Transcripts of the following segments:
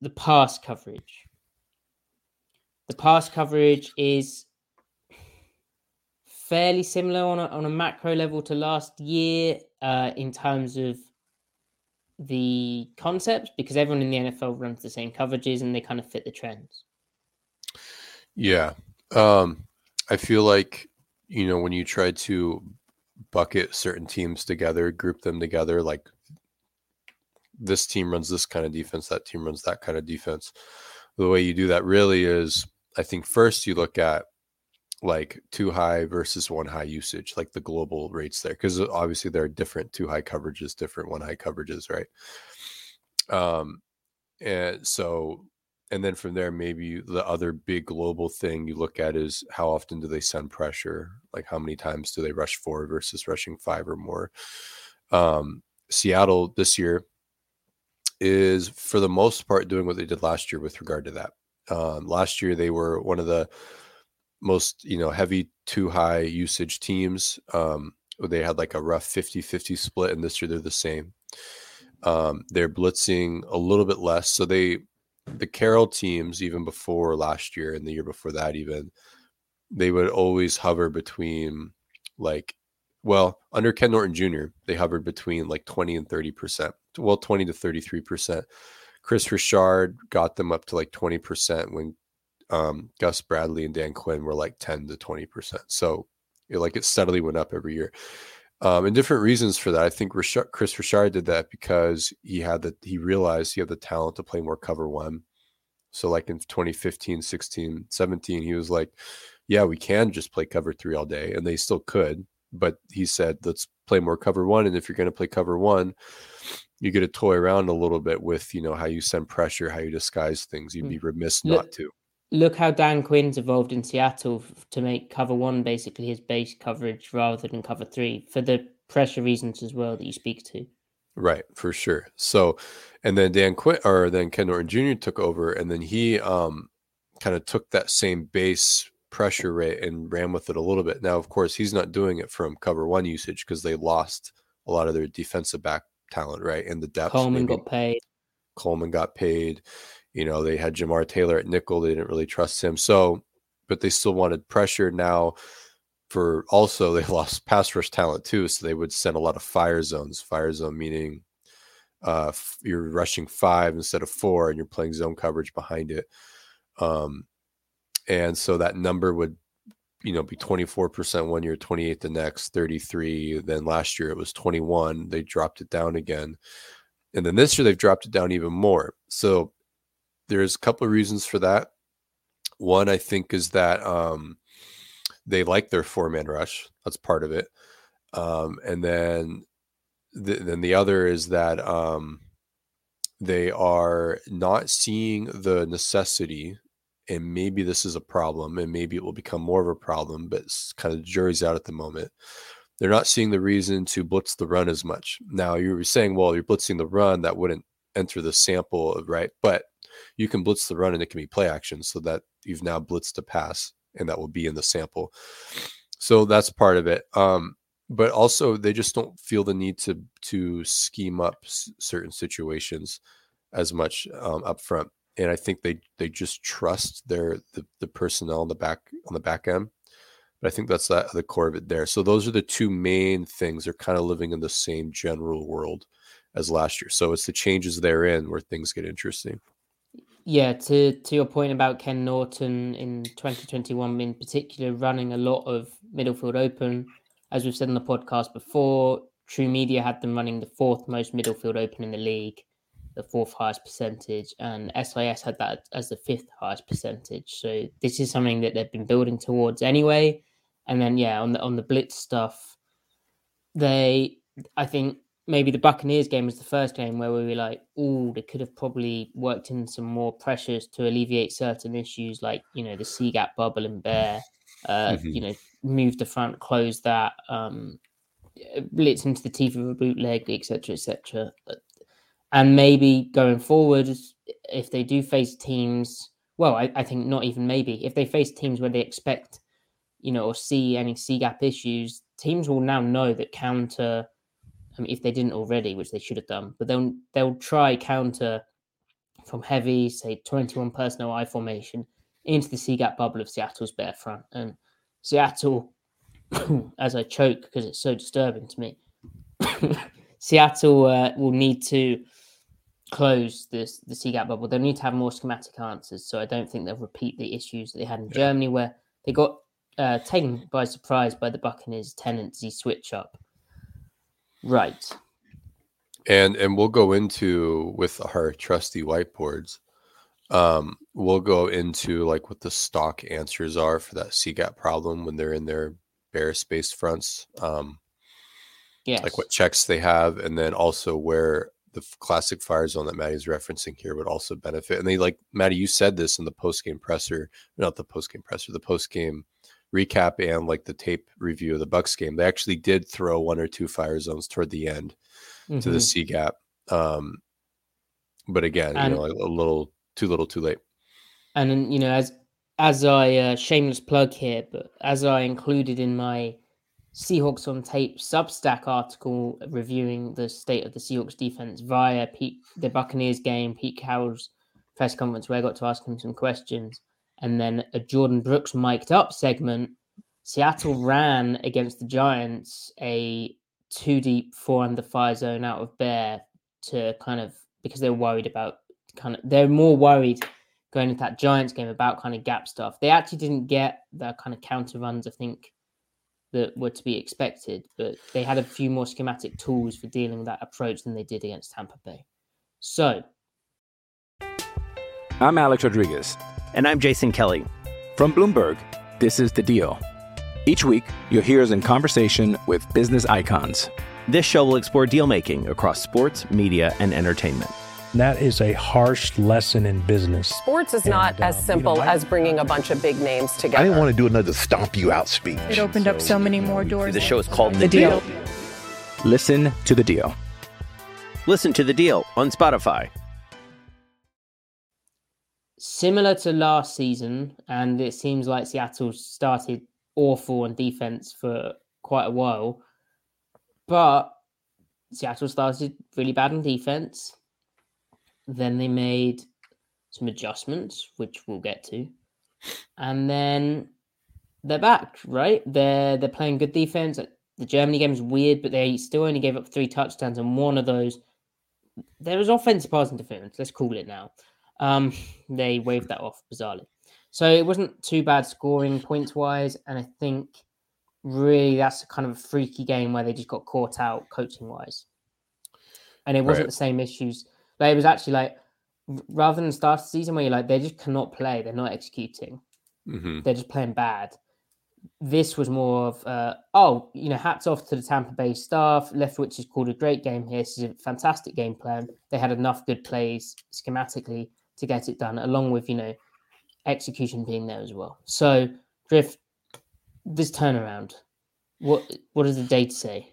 the past coverage, the past coverage is fairly similar on a, on a macro level to last year uh, in terms of the concepts because everyone in the NFL runs the same coverages and they kind of fit the trends. Yeah. Um, I feel like, you know, when you try to bucket certain teams together, group them together, like this team runs this kind of defense, that team runs that kind of defense. The way you do that really is, I think, first you look at like two high versus one high usage, like the global rates there, because obviously there are different two high coverages, different one high coverages, right? Um, and so and then from there maybe the other big global thing you look at is how often do they send pressure like how many times do they rush four versus rushing five or more um, seattle this year is for the most part doing what they did last year with regard to that um, last year they were one of the most you know heavy too high usage teams um, they had like a rough 50-50 split and this year they're the same um, they're blitzing a little bit less so they the Carroll teams, even before last year and the year before that, even they would always hover between like, well, under Ken Norton Jr., they hovered between like 20 and 30 percent. Well, 20 to 33 percent. Kris Richard got them up to like 20 percent when um, Gus Bradley and Dan Quinn were like 10 to 20 percent. So it, like it steadily went up every year. Um, and different reasons for that. I think Richard, Kris Richard did that because he had that he realized he had the talent to play more cover one. So like in 2015, 16, 17, he was like, yeah, we can just play cover three all day. And they still could. But he said, let's play more cover one. And if you're going to play cover one, you get to toy around a little bit with, you know, how you send pressure, how you disguise things. You'd be remiss Look- not to. Look how Dan Quinn's evolved in Seattle to make cover one basically his base coverage rather than cover three for the pressure reasons as well that you speak to. Right, for sure. So, and then Dan Quinn or then Ken Norton Jr. took over, and then he um kind of took that same base pressure rate and ran with it a little bit. Now, of course, he's not doing it from cover one usage because they lost a lot of their defensive back talent, right? And the depth. Coleman maybe got paid. Coleman got paid. You know, they had Jamar Taylor at nickel. They didn't really trust him. So, but they still wanted pressure. Now, for also, they lost pass rush talent too. So they would send a lot of fire zones. Fire zone meaning uh, you're rushing five instead of four and you're playing zone coverage behind it. Um, and so that number would, you know, be 24% one year, 28 the next, 33. Then last year it was 21. They dropped it down again. And then this year they've dropped it down even more. So there's a couple of reasons for that. One, I think, is that um, they like their four man rush. That's part of it. Um, and then, th- then the other is that um, they are not seeing the necessity, and maybe this is a problem, and maybe it will become more of a problem. But it's kind of jury's out at the moment. They're not seeing the reason to blitz the run as much. Now you were saying, well, you're blitzing the run, that wouldn't enter the sample, right? But you can blitz the run and it can be play action so that you've now blitzed a pass and that will be in the sample. So that's part of it. Um, but also they just don't feel the need to to scheme up s- certain situations as much um, up front and i think they they just trust their the, the personnel on the back on the back end. But i think that's the, the core of it there. So those are the two main things. They're kind of living in the same general world as last year. So it's the changes therein where things get interesting. Yeah, to to your point about Ken Norton in 2021 in particular, running a lot of Middlefield Open, as we've said on the podcast before, TruMedia had them running the fourth most Middlefield Open in the league, the fourth highest percentage, and SIS had that as the fifth highest percentage. So this is something that they've been building towards anyway. And then yeah, on the on the blitz stuff, they I think maybe the Buccaneers game was the first game where we were like, oh, they could have probably worked in some more pressures to alleviate certain issues like, you know, the C gap bubble and bear, uh, Mhm. you know, move the front, close that, um, blitz into the teeth of a bootleg, etc., etc. And maybe going forward, if they do face teams, well, I, I think not even maybe, if they face teams where they expect, you know, or see any C gap issues, teams will now know that counter I mean, if they didn't already, which they should have done, but they'll they'll try counter from heavy, say twenty one personnel I formation into the C gap bubble of Seattle's bear front, and Seattle, as I choke because it's so disturbing to me, Seattle uh, will need to close this the C gap bubble. They'll need to have more schematic answers, so I don't think they'll repeat the issues that they had in Germany, where they got uh, taken by surprise by the Buccaneers' tendency switch up. Right. and and we'll go into with our trusty whiteboards um we'll go into like what the stock answers are for that CGAP problem when they're in their bear space fronts um Yes. like what checks they have and then also where the classic fire zone that Maddie's referencing here would also benefit and they like Maddie you said this in the post game presser not the post game presser the post game recap and like the tape review of the Bucks game they actually did throw one or two fire zones toward the end to the Mhm. C gap. Um, but again, And- you know, a little too little, too late. and then, you know as as i uh, shameless plug here but as i included in my seahawks on tape substack article reviewing the state of the seahawks defense via pete the buccaneers game pete carroll's press conference where i got to ask him some questions and then a jordyn brooks mic'd up segment seattle ran against the giants a two deep four under fire zone out of bear to kind of because they're worried about kind of they're more worried going into that Giants game about kind of gap stuff. They actually didn't get the kind of counter runs, I think, that were to be expected, but they had a few more schematic tools for dealing with that approach than they did against Tampa Bay. So, I'm Alex Rodriguez. And I'm Jason Kelly. From Bloomberg, this is The Deal. Each week, you'll hear us in conversation with business icons. This show will explore deal making across sports, media, and entertainment. That is a harsh lesson in business. Sports is not And, as um, you simple know, I- as bringing a bunch of big names together. I didn't want to do another stomp you out speech. It opened up so many more doors. The show is called The deal. Listen to The Deal. Listen to the deal on Spotify. similar to last season, and it seems like Seattle started awful on defense for quite a while, but Seattle started really bad on defense. Then they made some adjustments, which we'll get to, and then they're back. Right? They're they're playing good defense. The Germany game is weird, but they still only gave up three touchdowns, and one of those there was offensive pass interference. Let's call it now. Um, they waved that off bizarrely. So it wasn't too bad scoring points wise, and I think really that's kind of a freaky game where they just got caught out coaching wise, and it wasn't Right. the same issues. Like it was actually like rather than start the season where you're like they just cannot play, they're not executing, hmm they're just playing bad. This was more of uh, oh, you know, hats off to the Tampa Bay staff. Leftwich has called a great game here. This is a fantastic game plan. They had enough good plays schematically to get it done, along with you know execution being there as well. So, Griff, this turnaround, what what does the data say?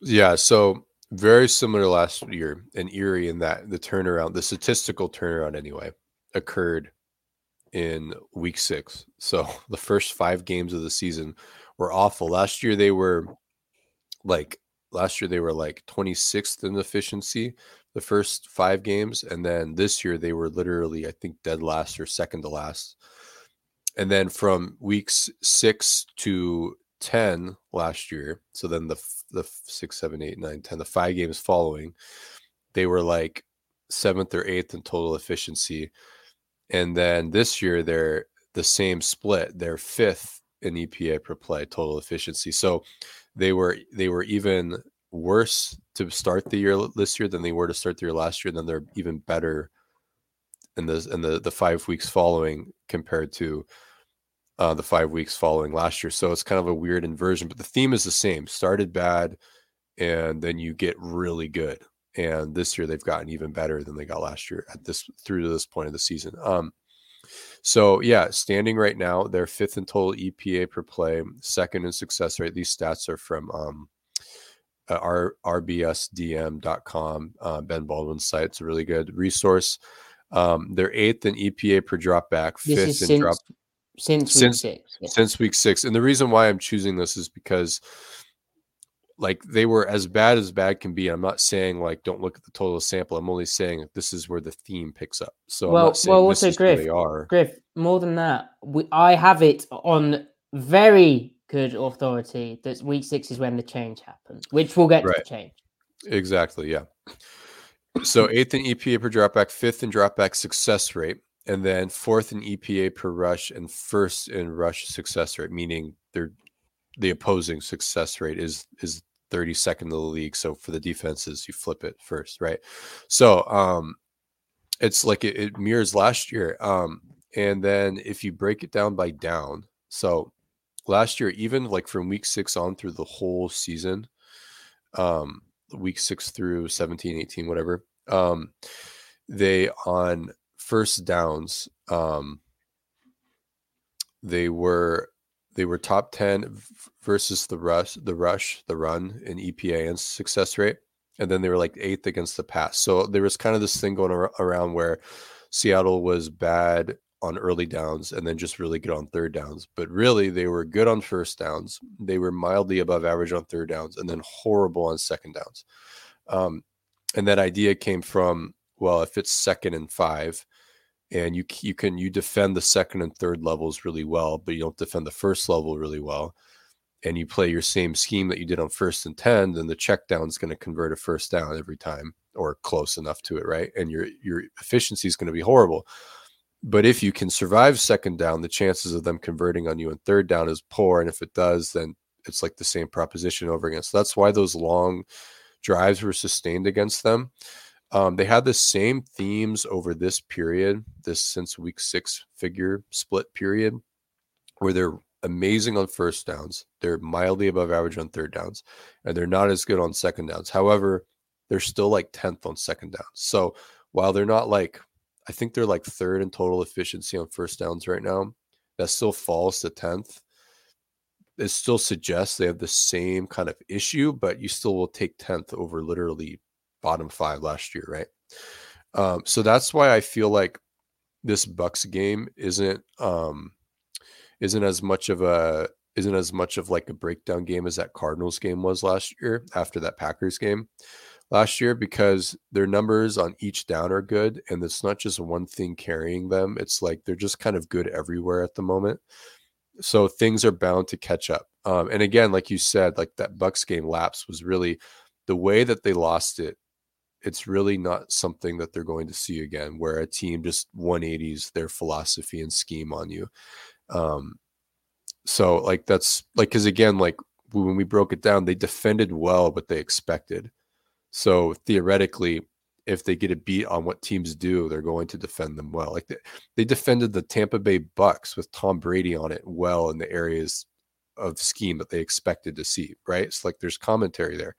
Yeah. So very similar last year and eerie in that the turnaround, the statistical turnaround anyway, occurred in week six. So the first five games of the season were awful. Last year they were like last year they were like 26th in efficiency the first five games and then this year they were literally i think dead last or second to last and then from weeks six to 10 last year so then the the six seven eight nine ten the five games following they were like seventh or eighth in total efficiency and then this year they're the same split they're fifth in epa per play total efficiency so they were they were even worse to start the year this year than they were to start the year last year And then they're even better in the in the the five weeks following compared to uh, the five weeks following last year. So it's kind of a weird inversion, but the theme is the same. Started bad, and then you get really good. And this year they've gotten even better than they got last year at this through to this point of the season. Um, so yeah, standing right now, they're fifth in total EPA per play, second in success rate. These stats are from um, uh, R- rbsdm.com, uh, Ben Baldwin's site. It's a really good resource. Um, they're eighth in EPA per drop back, fifth in since, drop since week since six. Yeah. since week six. And the reason why I'm choosing this is because like they were as bad as bad can be. I'm not saying like don't look at the total sample. I'm only saying this is where the theme picks up. So well, well, also Griff, they are. Griff. More than that, we, I have it on very good authority that week six is when the change happens, which we'll get to the change. Exactly. Yeah. So eighth in EPA per dropback, fifth in dropback success rate, and then fourth in EPA per rush and first in rush success rate, meaning they're the opposing success rate is is 32nd in the league. So for the defenses, you flip it first, right? So um it's like it, it mirrors last year. Um, and then if you break it down by down, so last year, even like from week six on through the whole season, um, week six through 17, 18, whatever, um, they on first downs, um, they were they were top 10 v- versus the rush, the rush, the run in EPA and success rate. And then they were like eighth against the pass. So there was kind of this thing going ar- around where Seattle was bad on early downs and then just really good on third downs. But really, they were good on first downs. They were mildly above average on third downs and then horrible on second downs. Um, and that idea came from well, if it's second and five, and you you can you defend the second and third levels really well, but you don't defend the first level really well, and you play your same scheme that you did on first and ten, then the check down is going to convert a first down every time or close enough to it, right? And your your efficiency is going to be horrible. But if you can survive second down, the chances of them converting on you in third down is poor. And if it does, then it's like the same proposition over again. So that's why those long drives were sustained against them. Um, they had the same themes over this period, this since week six figure split period, where they're amazing on first downs, they're mildly above average on third downs, and they're not as good on second downs. However, they're still like 10th on second downs. So while they're not like, I think they're like third in total efficiency on first downs right now, that still falls to 10th. It still suggests they have the same kind of issue, but you still will take 10th over literally bottom five last year, right? Um, so that's why I feel like this Bucks game isn't um isn't as much of a isn't as much of like a breakdown game as that Cardinals game was last year after that Packers game last year because their numbers on each down are good and it's not just one thing carrying them it's like they're just kind of good everywhere at the moment so things are bound to catch up um, and again like you said like that bucks game lapse was really the way that they lost it it's really not something that they're going to see again where a team just 180s their philosophy and scheme on you. Um so like that's like because again like when we broke it down they defended well but they expected. So theoretically if they get a beat on what teams do they're going to defend them well. Like they, they defended the tampa bay bucks with tom brady on it well in the areas of scheme that they expected to see right? It's like there's commentary there